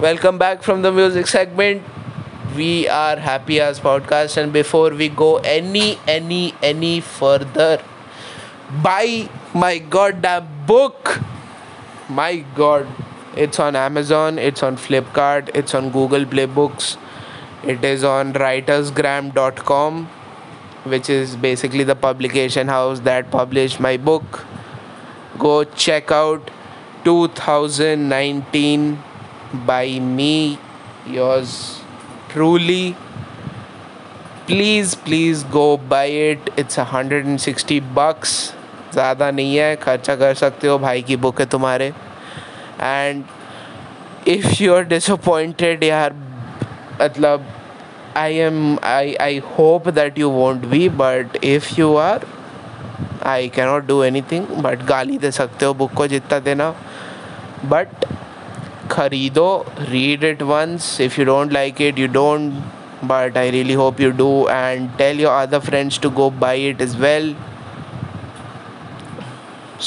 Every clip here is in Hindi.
Welcome back from the music segment. We are Happy As Podcast, and before we go any, any, any further, buy my goddamn book. My god, it's on Amazon, it's on Flipkart, it's on Google Play Books, it is on writersgram.com, which is basically the publication house that published my book. Go check out 2019 by me, yours truly. Please, please go buy it. It's 160 bucks. ज़्यादा नहीं है खर्चा कर सकते हो भाई की बुक है तुम्हारे and if you are disappointed यार मतलब I am I I hope that you won't be but if you are I cannot do anything but गाली दे सकते हो बुक को जितना देना बट खरीदो read it once if you don't like it you don't but I really hope you do and tell your other friends to go buy it is well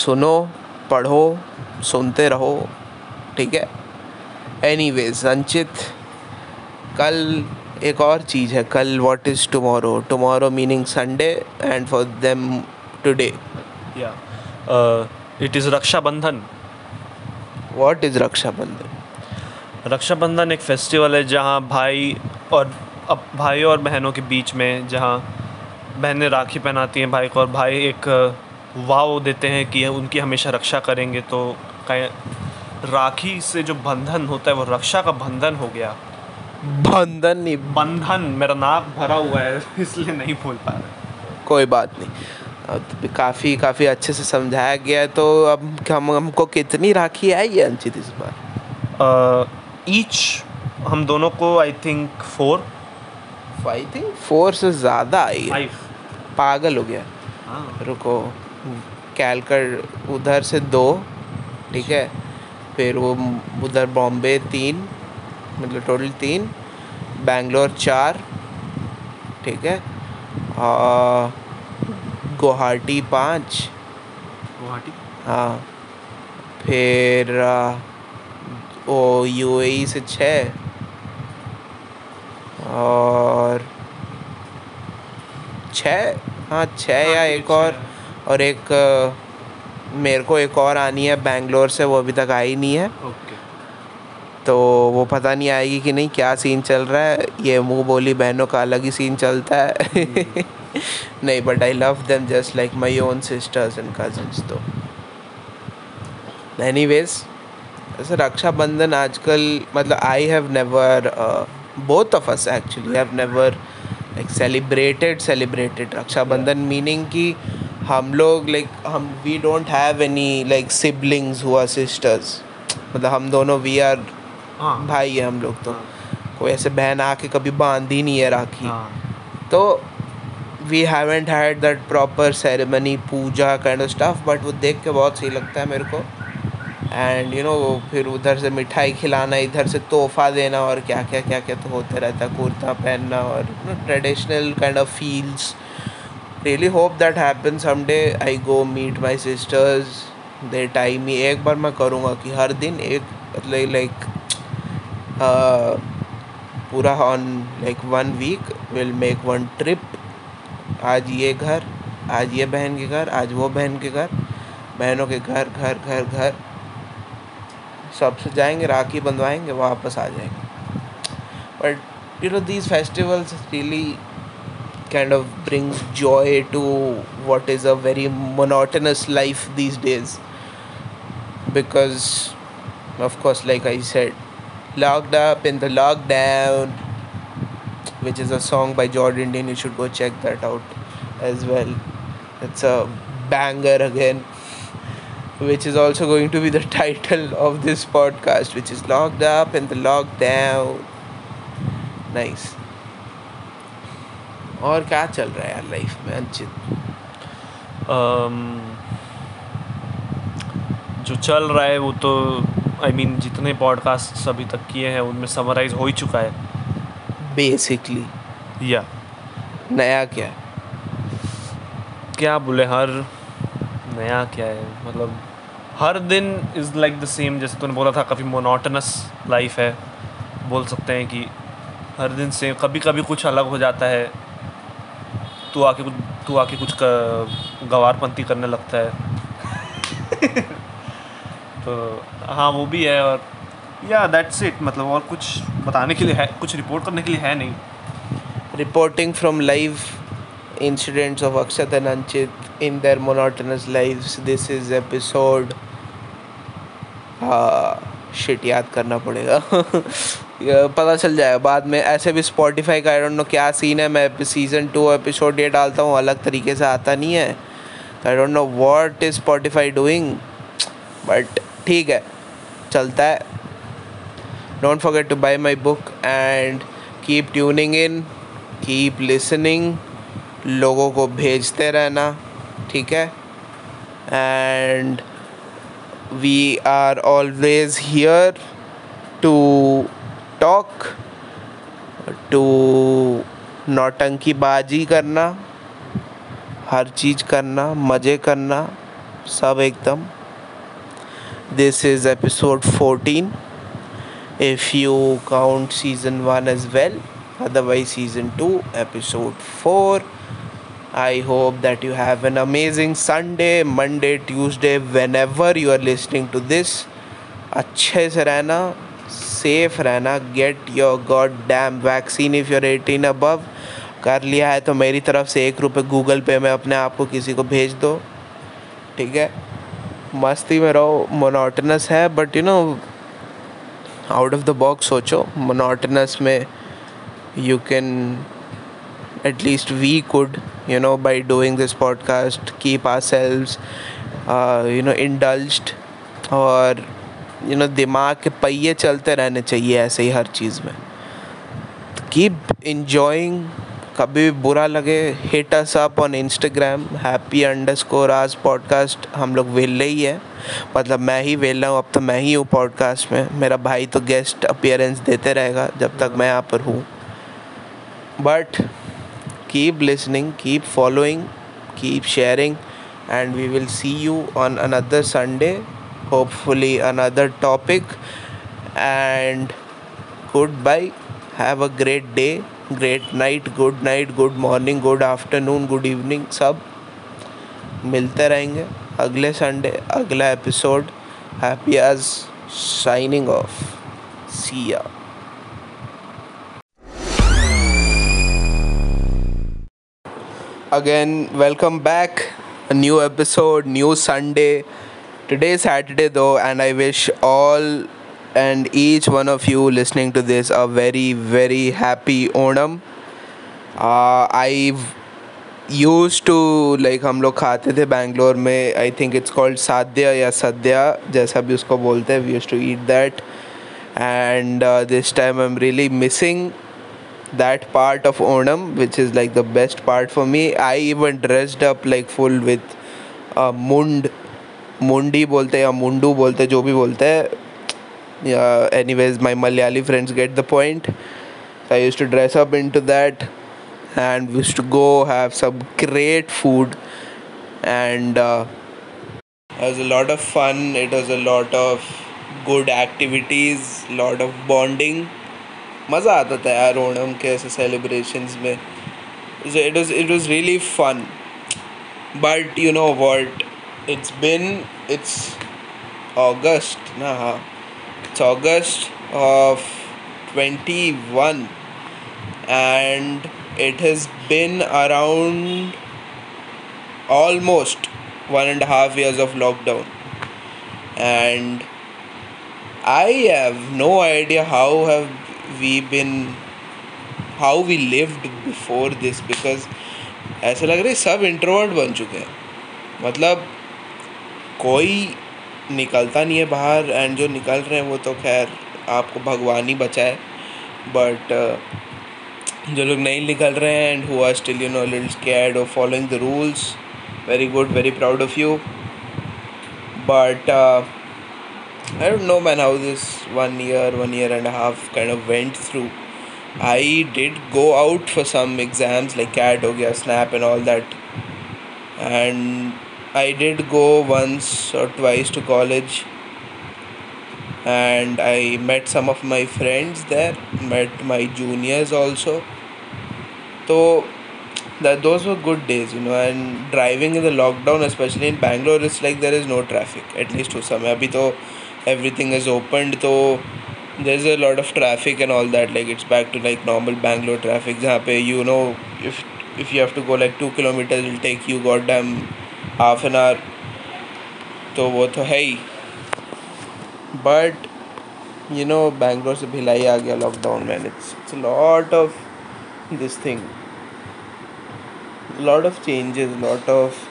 सुनो पढ़ो सुनते रहो ठीक है? एनी वेज संचित कल एक और चीज़ है। कल what is tomorrow tomorrow meaning Sunday and for them today या it is Rakshabandhan what is Rakshabandhan Rakshabandhan एक फेस्टिवल है जहाँ भाई और अब भाई और बहनों के बीच में जहाँ बहनें राखी पहनाती हैं भाई को और भाई एक वाव देते हैं कि उनकी हमेशा रक्षा करेंगे तो कहीं राखी से जो बंधन होता है वो रक्षा का बंधन हो गया। बंधन नहीं। बंधन मेरा नाक भरा हुआ है इसलिए नहीं बोल पा रहा। कोई बात नहीं। काफ़ी काफ़ी अच्छे से समझाया गया है तो अब हम हमको कितनी राखी आई है अंचित इस बार? ईच हम दोनों को I think four I think four से ज़्यादा आई है पागल हो गया। हाँ। रुको। कैलकट उधर से दो ठीक है। फिर वो उधर बॉम्बे तीन मतलब टोटल तीन। बैंगलोर चार ठीक है। और गुवाहाटी पाँच। गुवाहाटी? हाँ। फिर वो यूएई से छः और छः हाँ छः या एक और। और एक मेरे को एक और आनी है बैंगलोर से वो अभी तक आई नहीं है। ओके। तो वो पता नहीं आएगी कि नहीं क्या सीन चल रहा है। ये मुँह बोली बहनों का अलग ही सीन चलता है। नहीं but I love them just like my own sisters and cousins तो। एनी वेज ऐसे रक्षाबंधन आजकल मतलब I have never both of us actually have never like celebrated celebrated Rakshabandhan meaning कि हम लोग लाइक हम we don't have any like siblings हुआ सिस्टर्स मतलब हम दोनों वी आर हाँ। भाई है हम लोग तो। कोई ऐसे बहन आके कभी बांधी नहीं है राखी। हाँ। तो we haven't had that proper ceremony puja kind of stuff but वो देख के बहुत सही लगता है मेरे को। एंड यू नो फिर उधर से मिठाई खिलाना, इधर से तोहफा देना और क्या क्या क्या क्या तो होते रहता है, कुर्ता पहनना और traditional kind of feels really hope that happen someday I go meet my sisters they time ही एक बार मैं करूँगा कि हर दिन एक मतलब लाइक पूरा on like one week will make one trip आज ये घर, आज ये बहन के घर, आज वो बहन के घर, बहनों के घर घर घर घर। सबसे जाएँगे, राखी बंधवाएँगे, वापस आ जाएँगे। But you know these festivals really kind of brings joy to what is a very monotonous life these days because of course like I said locked up in the lockdown which is a song by Jordindian you should go check that out as well it's a banger again which is also going to be the title of this podcast, which is Locked Up in the Lockdown. Nice. और क्या चल रहा है यार लाइफ में अंचित um, जो चल रहा है वो तो आई I मीन mean, जितने पॉडकास्ट अभी तक किए हैं उनमें समराइज हो ही चुका है बेसिकली या yeah. नया क्या है क्या बोले हर नया क्या है मतलब हर दिन इज़ लाइक द सेम जैसे तूने बोला था, काफ़ी मोनोटनस लाइफ है। बोल सकते हैं कि हर दिन से कभी कभी कुछ अलग हो जाता है। तू आके कुछ, तू आके कुछ गवारपंती करने लगता है। तो हाँ वो भी है और या दैट्स इट मतलब और कुछ बताने के लिए है, कुछ रिपोर्ट करने के लिए है नहीं। Reporting from live incidents of Akshat and Anchit in their monotonous lives. This is episode. Shit याद करना पड़ेगा। पता चल जाएगा। बाद में ऐसे भी स्पॉटिफाई का आई डोंट नो क्या सीन है। मैं सीज़न टू एपिसोड ये डालता हूँ, अलग तरीके से आता नहीं है। I don't know what is Spotify doing but ठीक है। चलता है। Don't forget to buy my book and keep tuning in keep listening लोगों को भेजते रहना। ठीक है? And we are always here to talk to नौटंकीबाजी करना हर चीज़ करना मज़े करना सब एकदम this is episode fourteen if you count season one as well otherwise season 2 episode 4 I hope that you have an amazing Sunday, Monday, Tuesday, whenever you are listening to this. अच्छे से रहना सेफ़ रहना get your god damn vaccine if you're eighteen above कर लिया है तो मेरी तरफ़ से एक रुपये गूगल पे में अपने आप को किसी को भेज दो। ठीक है? मस्ती में रहो मोनोटनस है but you know out of the box सोचो। मोनोटनस में you can at least we could you know by doing this podcast keep ourselves uh, you know indulged और यू नो दिमाग के पहिए चलते रहने चाहिए ऐसे ही हर चीज़ में। कीप इन्जॉइंग कभी भी बुरा लगे hit us up on Instagram happy underscore आज पॉडकास्ट हम लोग वेले ही है। मतलब मैं ही वेल रहा हूँ अब तो मैं ही हूँ पॉडकास्ट में। मेरा भाई तो गेस्ट अपियरेंस देते रहेगा जब तक मैं यहाँ पर हूँ। But keep listening, keep following, keep sharing, and we will see you on another Sunday. Hopefully, another topic. And goodbye. Have a great day, great night, good night, good morning, good afternoon, good evening. सब मिलते रहेंगे अगले संडे अगला एपिसोड हैप्पी आज signing off see ya again welcome back a new episode new sunday today is saturday though and i wish all and each one of you listening to this a very very happy onam uh, i've used to like हम लोग खाते थे बैंगलोर में आई थिंक इट्स कॉल्ड साध्या या सद्या जैसा भी उसको बोलते हैं we use to eat that and this time I am really missing that part of Onam, which is like the best part for me. I even dressed up like full with uh, mund, mundi bolte or mundu bolte, jo bhi bolte. Yeah, anyways, my Malayali friends get the point. I used to dress up into that and we used to go have some great food and uh, it was a lot of fun. It was a lot of good activities, lot of bonding. मज़ा आता था यार ओणम के ऐसे सेलिब्रेशंस में। It was it was really fun but you know what it's been it's August ना हाँ। It's August of twenty one and it has been around almost one and a half years of lockdown. And i have no idea how have we been how we lived before this because ऐसा लग रहा है सब इंट्रोवर्ट बन चुके हैं। मतलब कोई निकलता नहीं है बाहर एंड जो निकल रहे हैं वो तो खैर आपको भगवान ही बचाए बट uh, जो लोग नहीं निकल रहे हैं and who are still you know little scared of following the rules very good very proud of you but I don't know, man, how this one year, one year and a half kind of went through. I did go out for some exams like CAT, Ogya, Snap, and all that. And I did go once or twice to college. and I met some of my friends there, met my juniors also. So that those were good days, you know. And driving in the lockdown, especially in Bangalore, it's like there is no traffic. At least to some. Abhi to everything is opened, so there's a lot of traffic and all that. Like it's back to like normal Bangalore traffic. जहाँ पे you know if if you have to go like two kilometers, it'll take you goddamn half an hour. तो वो तो है ही बट यू नो बैंगलोर से भिलाई आ गया लॉकडाउन में it's it's lot of this thing lot of changes lot of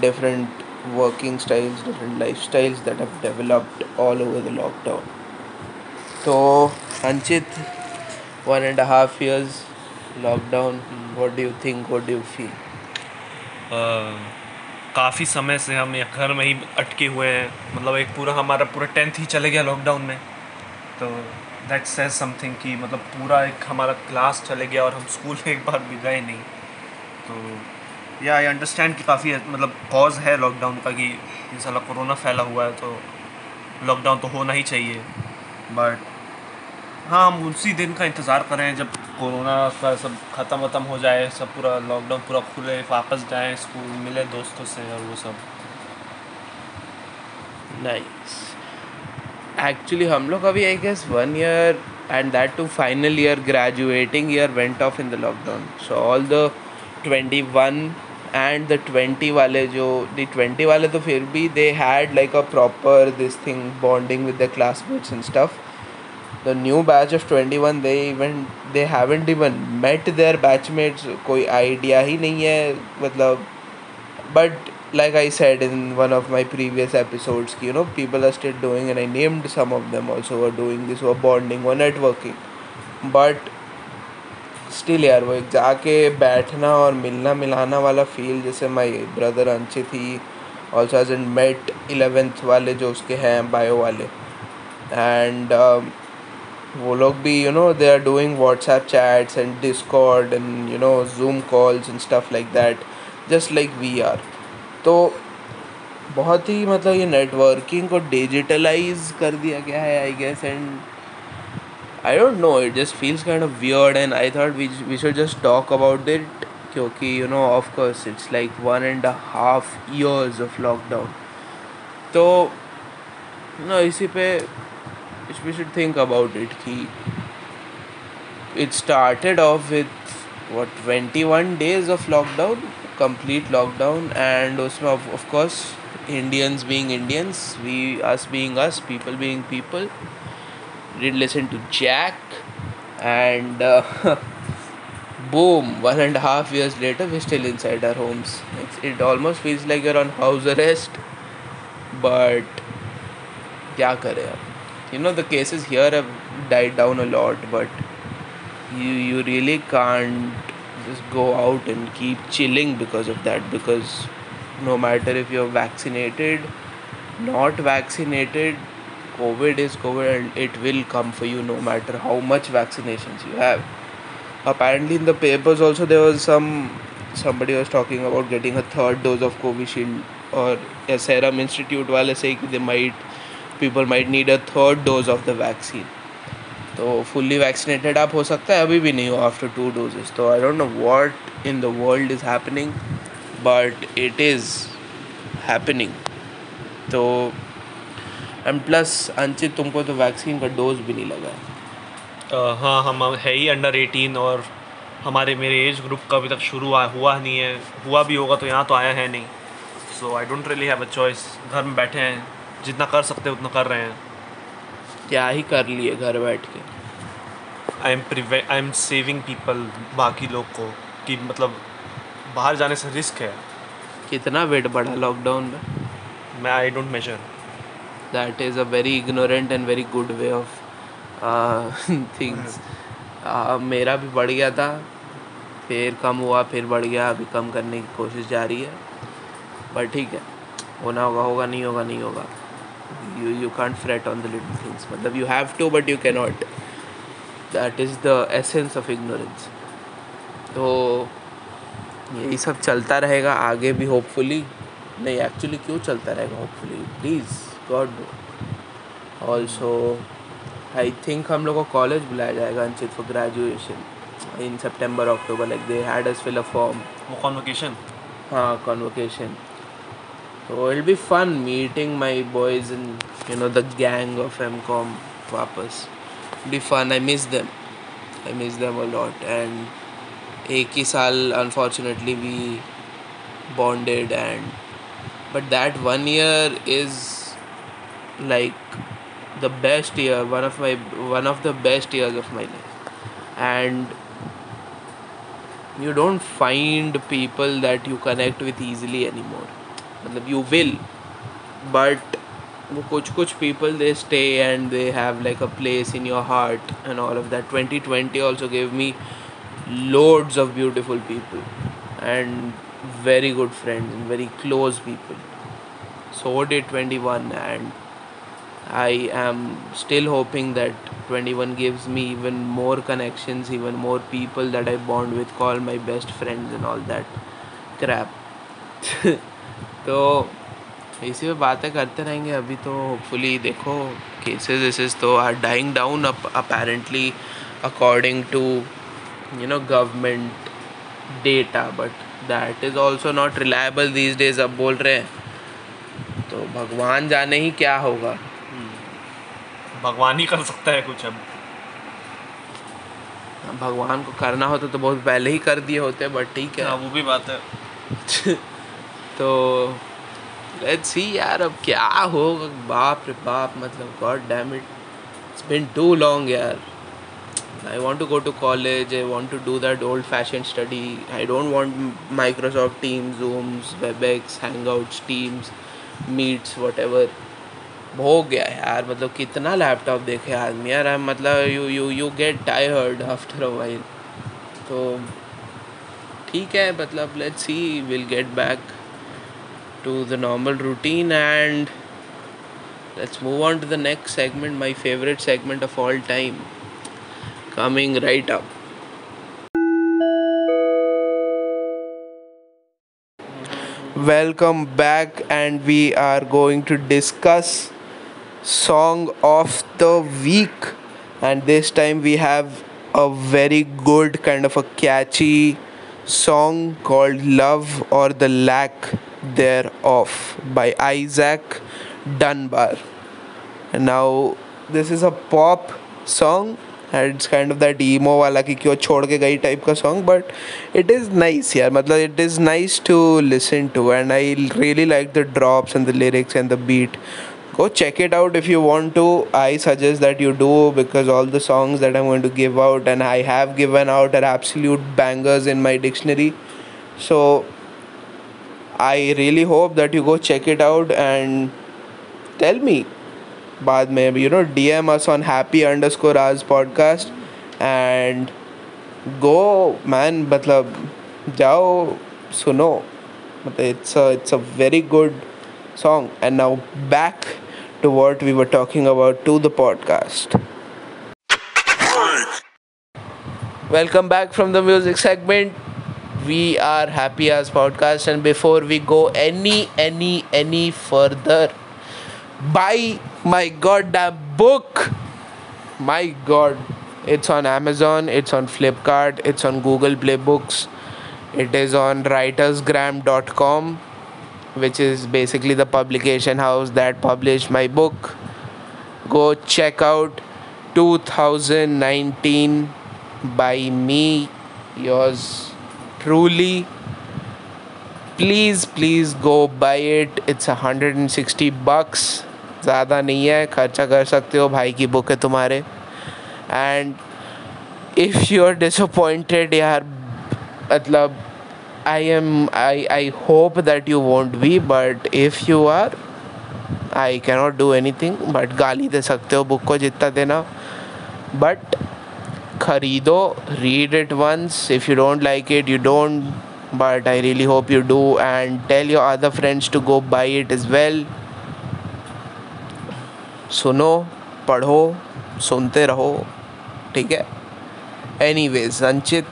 different working styles different life styles that have developed all over the lockdown तो Anchit one and half years lockdown what do you think what do you feel काफ़ी समय से हम एक घर में ही अटके हुए हैं। मतलब एक पूरा हमारा पूरा टेंथ ही चले गया लॉकडाउन में। तो दैट सेज समथिंग कि मतलब पूरा एक हमारा क्लास चले गया और हम स्कूल में एक बार भी गए नहीं। तो या आई अंडरस्टैंड कि काफ़ी मतलब कॉज है लॉकडाउन का कि इंशाल्लाह कोरोना फैला हुआ है तो लॉकडाउन तो होना ही चाहिए। बट हाँ हम उसी दिन का इंतज़ार कर जब कोरोना का सब ख़त्म वत्म हो जाए, सब पूरा लॉकडाउन पूरा खुले, वापस जाएँ स्कूल मिले दोस्तों से और वो सब। नाइस एक्चुअली हम लोग अभी I guess one year and that too final year graduating year went off in the lockdown so all the twenty one and the twenty वाले जो द ट्वेंटी वाले तो फिर भी they had like a proper this thing bonding with the classmates and stuff the new batch of twenty one they even they haven't even met their batchmates कोई आइडिया ही नहीं है मतलब but like I said in one of my previous episodes की you know people are state doing and I named some of them also are doing this were bonding और नेटवर्किंग बट स्टिल यार, वो एक जाके बैठना और मिलना मिलाना वाला फील जैसे my brother Anchit he also age and met eleventh वाले जो उसके हैं बायो वाले। एंड वो लोग भी you know they are doing WhatsApp chats and Discord and you know Zoom calls and stuff like that just like we are तो बहुत ही मतलब ये नेटवर्किंग को डिजिटलाइज कर दिया गया है I guess and I don't know it just feels kind of weird and I thought we we should just talk about it क्योंकि you know of course it's like one and half years of lockdown तो नो इसी पे we should think about it ki it started off with what 21 days of lockdown complete lockdown and also of, of course indians being indians we us being us people being people did listen to Jack, and uh, boom, one and a half years later, we're still inside our homes. It's, it almost feels like you're on house arrest, but kya kare You know, the cases here have died down a lot, but you, you really can't just go out and keep chilling because of that, because no matter if you're vaccinated, not vaccinated, covid is covid and it will come for you no matter how much vaccinations you have apparently in the papers also there was some somebody was talking about getting a third dose of covishield or a serum institute wale say they might people might need a third dose of the vaccine तो फुल्ली वैक्सीनेटेड आप हो सकता है अभी भी नहीं हो आफ्टर टू डोजेस तो I don't know what in the world is happening but it is happening तो एंड प्लस अंचित तुमको तो वैक्सीन का डोज भी नहीं लगा है। uh, हाँ हम है ही अंडर एटीन और हमारे मेरे एज ग्रुप का अभी तक शुरू हुआ नहीं है। हुआ भी होगा तो यहाँ तो आया है नहीं। So I don't really have a choice घर में बैठे हैं। जितना कर सकते उतना कर रहे हैं। क्या ही कर लिए घर बैठ के? I am प्रिवे I am saving people बाकी लोग को कि मतलब बाहर जाने से रिस्क है। कितना वेट बढ़ा लॉकडाउन में? मैं I don't major that is a very ignorant and very good way of things मेरा भी बढ़ गया था, फिर कम हुआ, फिर बढ़ गया, अभी कम करने की कोशिश जारी है। पर ठीक है, होना होगा होगा, नहीं होगा नहीं होगा। You you can't fret on the little things मतलब you have to but you cannot that is the essence of ignorance तो यही सब चलता रहेगा, आगे भी होपफुली नहीं एक्चुअली क्यों चलता रहेगा hopefully please god also I think हम लोग को कॉलेज बुलाया जाएगा Anchit for graduation in September October like they had as fill a form convocation हाँ कॉन्वोकेशन तो it be fun meeting my boys in you know the gang of M com वापस. Be fun I miss them I miss them a lot and एक ही साल unfortunately we bonded and but that one year is like the best year one of my one of the best years of my life and you don't find people that you connect with easily anymore मतलब you will but वो कुछ कुछ people they stay and they have like a place in your heart and all of that 2020 also gave me loads of beautiful people and very good friends and very close people so did 21 and I am still hoping that 21 gives me even more connections, even more people that I bond with, call my best friends and all that crap. तो इसी में बातें करते रहेंगे अभी तो होपफुली देखो केसेस वेसेस तो are dying down apparently according to you know government data but that is also not reliable these days अब बोल रहे हैं तो भगवान जाने ही क्या होगा भगवान ही कर सकता है कुछ अब। हाँ, भगवान को करना होता तो बहुत पहले ही कर दिए होते बट ठीक है। हाँ, वो भी बात है। तो लेट्स सी यार अब क्या होगा? बाप रे बाप मतलब god damn it it's been too long यार। I want to go to college I want to do that old fashion study I don't want Microsoft Teams Zooms Webex Hangouts Teams Meets whatever भोग गया यार मतलब कितना लैपटॉप देखे आदमी यार मतलब you you you get tired after a while तो ठीक है मतलब let's see will get back to the normal routine and let's move on to the next segment my favourite segment of all time coming right up welcome back and we are going to discuss song of the week and this time we have a very good kind of a catchy song called love or the lack thereof by isaac dunbar and now this is a pop song and it's kind of that emo वाला कि क्यों छोड़ के गई टाइप का song but it is nice यार मतलब it is nice to listen to and I really like the drops and the lyrics and the beat go check it out if you want to I suggest that you do because all the songs that I'm going to give out and I have given out are absolute bangers in my dictionary so I really hope that you go check it out and tell me बाद में you know D M us on happy underscore आज पॉडकास्ट एंड गो मैन मतलब जाओ सुनो मतलब it's it's a very good song and now back to what we were talking about to the podcast. Welcome back from the music segment. We are happy as podcast, and before we go any, any, any further, buy my goddamn book. My god, it's on Amazon, it's on Flipkart, it's on Google Play Books, it is on writersgram.com which is basically the publication house that published my book. Go check out 2019 by me, yours truly. Please, please go buy it. It's 160 bucks. ज़्यादा नहीं है खर्चा कर सकते हो भाई की बुक है तुम्हारे and if you are disappointed यार मतलब I am I I hope that you won't be but if you are I cannot do anything but गाली दे सकते हो बुक को जितना देना बट खरीदो read it once if you don't like it you don't but I really hope you do and tell your other friends to go buy it is well सुनो, पढ़ो, सुनते रहो। ठीक है? एनी वेज संचित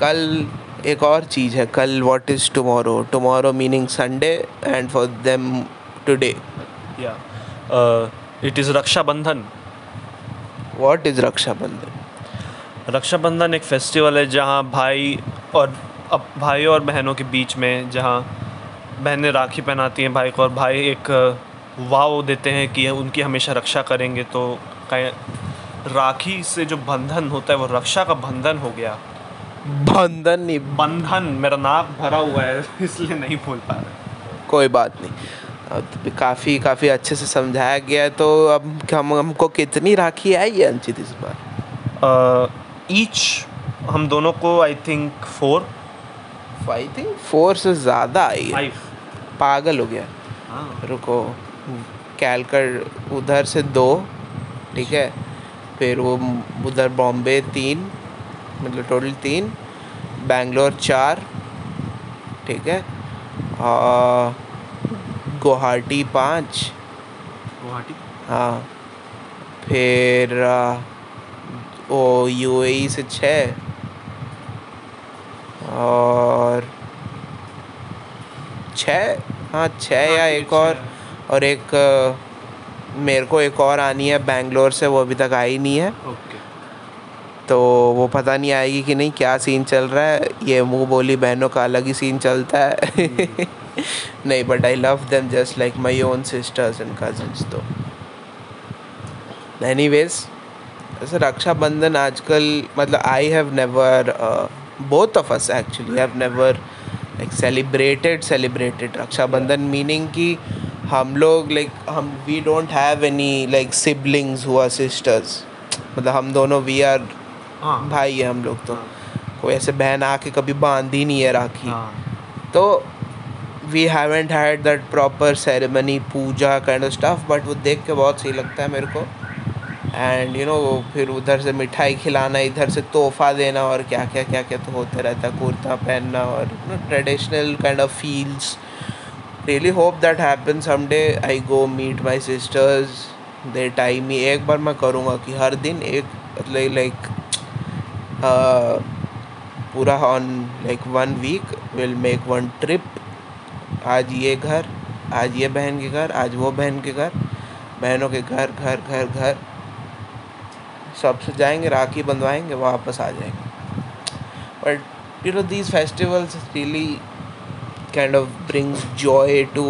कल एक और चीज़ है कल what is tomorrow tomorrow meaning Sunday and for them today या it is Rakshabandhan what is Rakshabandhan Rakshabandhan एक फेस्टिवल है जहाँ भाई और अब भाई और बहनों के बीच में जहाँ बहनें राखी पहनाती हैं भाई को और भाई एक वाव देते हैं कि उनकी हमेशा रक्षा करेंगे तो राखी से जो बंधन होता है वो रक्षा का बंधन हो गया। बंधन नहीं बंधन मेरा नाक भरा हुआ है इसलिए नहीं बोल पा रहे। कोई बात नहीं। अब काफ़ी काफ़ी अच्छे से समझाया गया है तो अब हम हमको कितनी राखी आई है अंचित इस बार? ईच uh, हम दोनों को I think four I think four से ज़्यादा आई है पागल हो गया। हाँ। रुको कैलकर उधर से दो ठीक है? फिर वो उधर बॉम्बे तीन मतलब टोटल तीन बैंगलोर चार ठीक है? और गुवाहाटी पाँच। गुवाहाटी? हाँ। फिर आ, वो यूएई से छः। और छः? हाँ छः या एक और। और एक मेरे को एक और आनी है बैंगलोर से वो अभी तक आई नहीं है। ओके। तो वो पता नहीं आएगी कि नहीं, क्या सीन चल रहा है। ये मुँह बोली बहनों का अलग ही सीन चलता है। नहीं but I love them just like my own sisters and cousins तो। एनी वेज ऐसे रक्षाबंधन आजकल मतलब I have never both of us actually have never like celebrated celebrated Rakshabandhan meaning कि हम लोग लाइक हम we don't have any like siblings हुआ सिस्टर्स मतलब हम दोनों वी आर हाँ। भाई है हम लोग तो। कोई ऐसे बहन आके कभी बांधी नहीं है राखी। हाँ। तो we haven't had that proper ceremony puja kind of stuff but वो देख के बहुत सही लगता है मेरे को। एंड यू नो फिर उधर से मिठाई खिलाना इधर से तोहफा देना और क्या क्या क्या क्या तो होते रहता है कुर्ता पहनना और traditional kind of feels really hope that happen someday I go meet my sisters the time ही एक बार मैं करूँगा कि हर दिन एक मतलब लाइक पूरा on like one week will make one trip आज ये घर, आज ये बहन के घर, आज वो बहन के घर, बहनों के घर घर घर घर। सबसे जाएँगे, राखी बंधवाएँगे, वापस आ जाएँगे। But you know these festivals really of brings joy to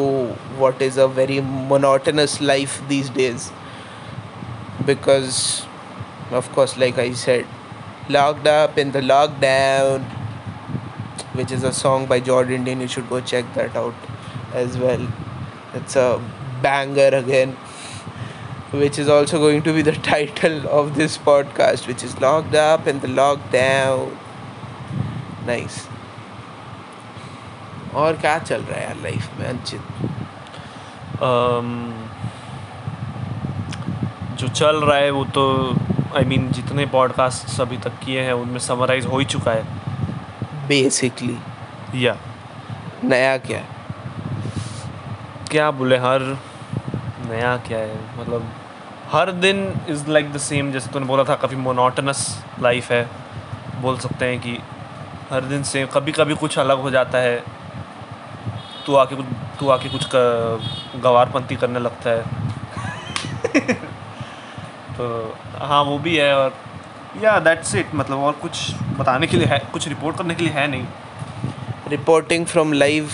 what is a very monotonous life these days. Because, of course, like i said locked up in the lockdown which is a song by Jordan Indian. You should go check that out as well. It's a banger again, which is also going to be the title of this podcast, which is Locked Up in the Lockdown. Nice. और क्या चल रहा है यार लाइफ में अम, जो चल रहा है वो तो आई I मीन mean, जितने पॉडकास्ट अभी तक किए हैं उनमें समराइज हो ही चुका है। बेसिकली या नया क्या? है क्या बोले हर नया क्या है? मतलब हर दिन इज़ लाइक द सेम जैसे तूने बोला था काफ़ी मोनोटनस लाइफ है। बोल सकते हैं कि हर दिन सेम कभी कभी कुछ अलग हो जाता है। तू आके कुछ तू आके कुछ गवारपंती करने लगता है। तो हाँ वो भी है और या दैट्स इट मतलब और कुछ बताने के लिए है, कुछ रिपोर्ट करने के लिए है नहीं reporting from live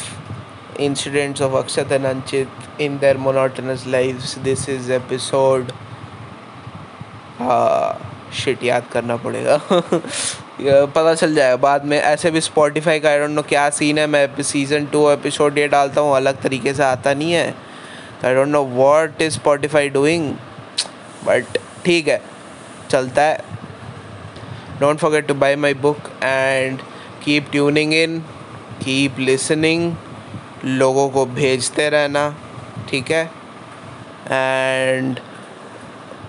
incidents of Akshat and Anchit in their monotonous lives. This is episode. हाँ शिट याद करना पड़ेगा पता चल जाएगा बाद में ऐसे भी स्पॉटिफाई का आई डोंट नो क्या सीन है मैं सीज़न टू एपिसोड ये डालता हूँ, अलग तरीके से आता नहीं है I don't know what is Spotify doing but ठीक है। चलता है। Don't forget to buy my book and keep tuning in keep listening लोगों को भेजते रहना, ठीक है? And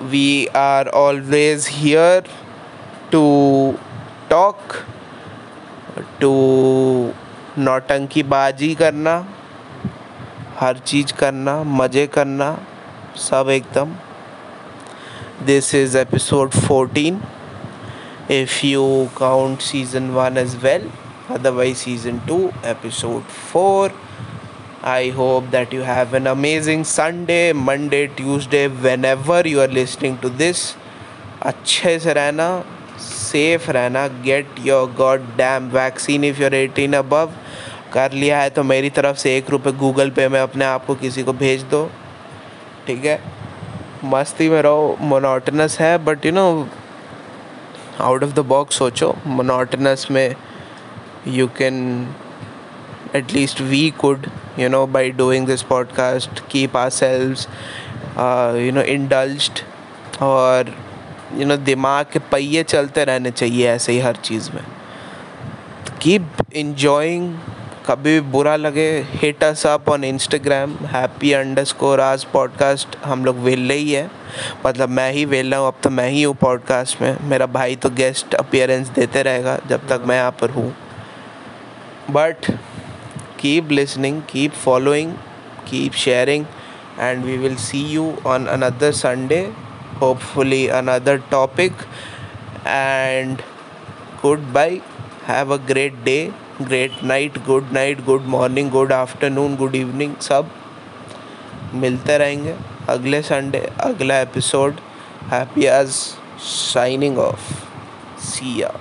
we are always here to talk to नौटंकी बाजी करना, हर चीज़ करना, मज़े करना, सब एकदम this is episode 14 if you count season 1 as well otherwise season 2 episode 4 I hope that you have an amazing Sunday, Monday, Tuesday, whenever you are listening to this. अच्छे से रहना सेफ़ रहना get your god damn vaccine if you're eighteen above कर लिया है तो मेरी तरफ़ से एक रुपये गूगल पे में अपने आप को किसी को भेज दो ठीक है मस्ती में रहो मोनोटनस है but you know out of the box सोचो मोनोटनस में you can at least we could you know by doing this podcast keep ourselves uh, you know indulged और यू नो दिमाग के पहिए चलते रहने चाहिए ऐसे ही हर चीज़ में। कीप इंजॉइंग कभी भी बुरा लगे hit us up on Instagram happy underscore आज पॉडकास्ट हम लोग वेल ही है। मतलब मैं ही वेल रहा हूँ, अब तो मैं ही हूँ पॉडकास्ट में। मेरा भाई तो गेस्ट अपियरेंस देते रहेगा जब तक मैं यहाँ पर हूँ। But keep listening keep following keep sharing and we will see you on another Sunday hopefully another topic and good bye have a great day great night good night good morning good afternoon good evening सब मिलते रहेंगे अगले संडे अगला एपिसोड हैप्पी आज साइनिंग ऑफ़ सिया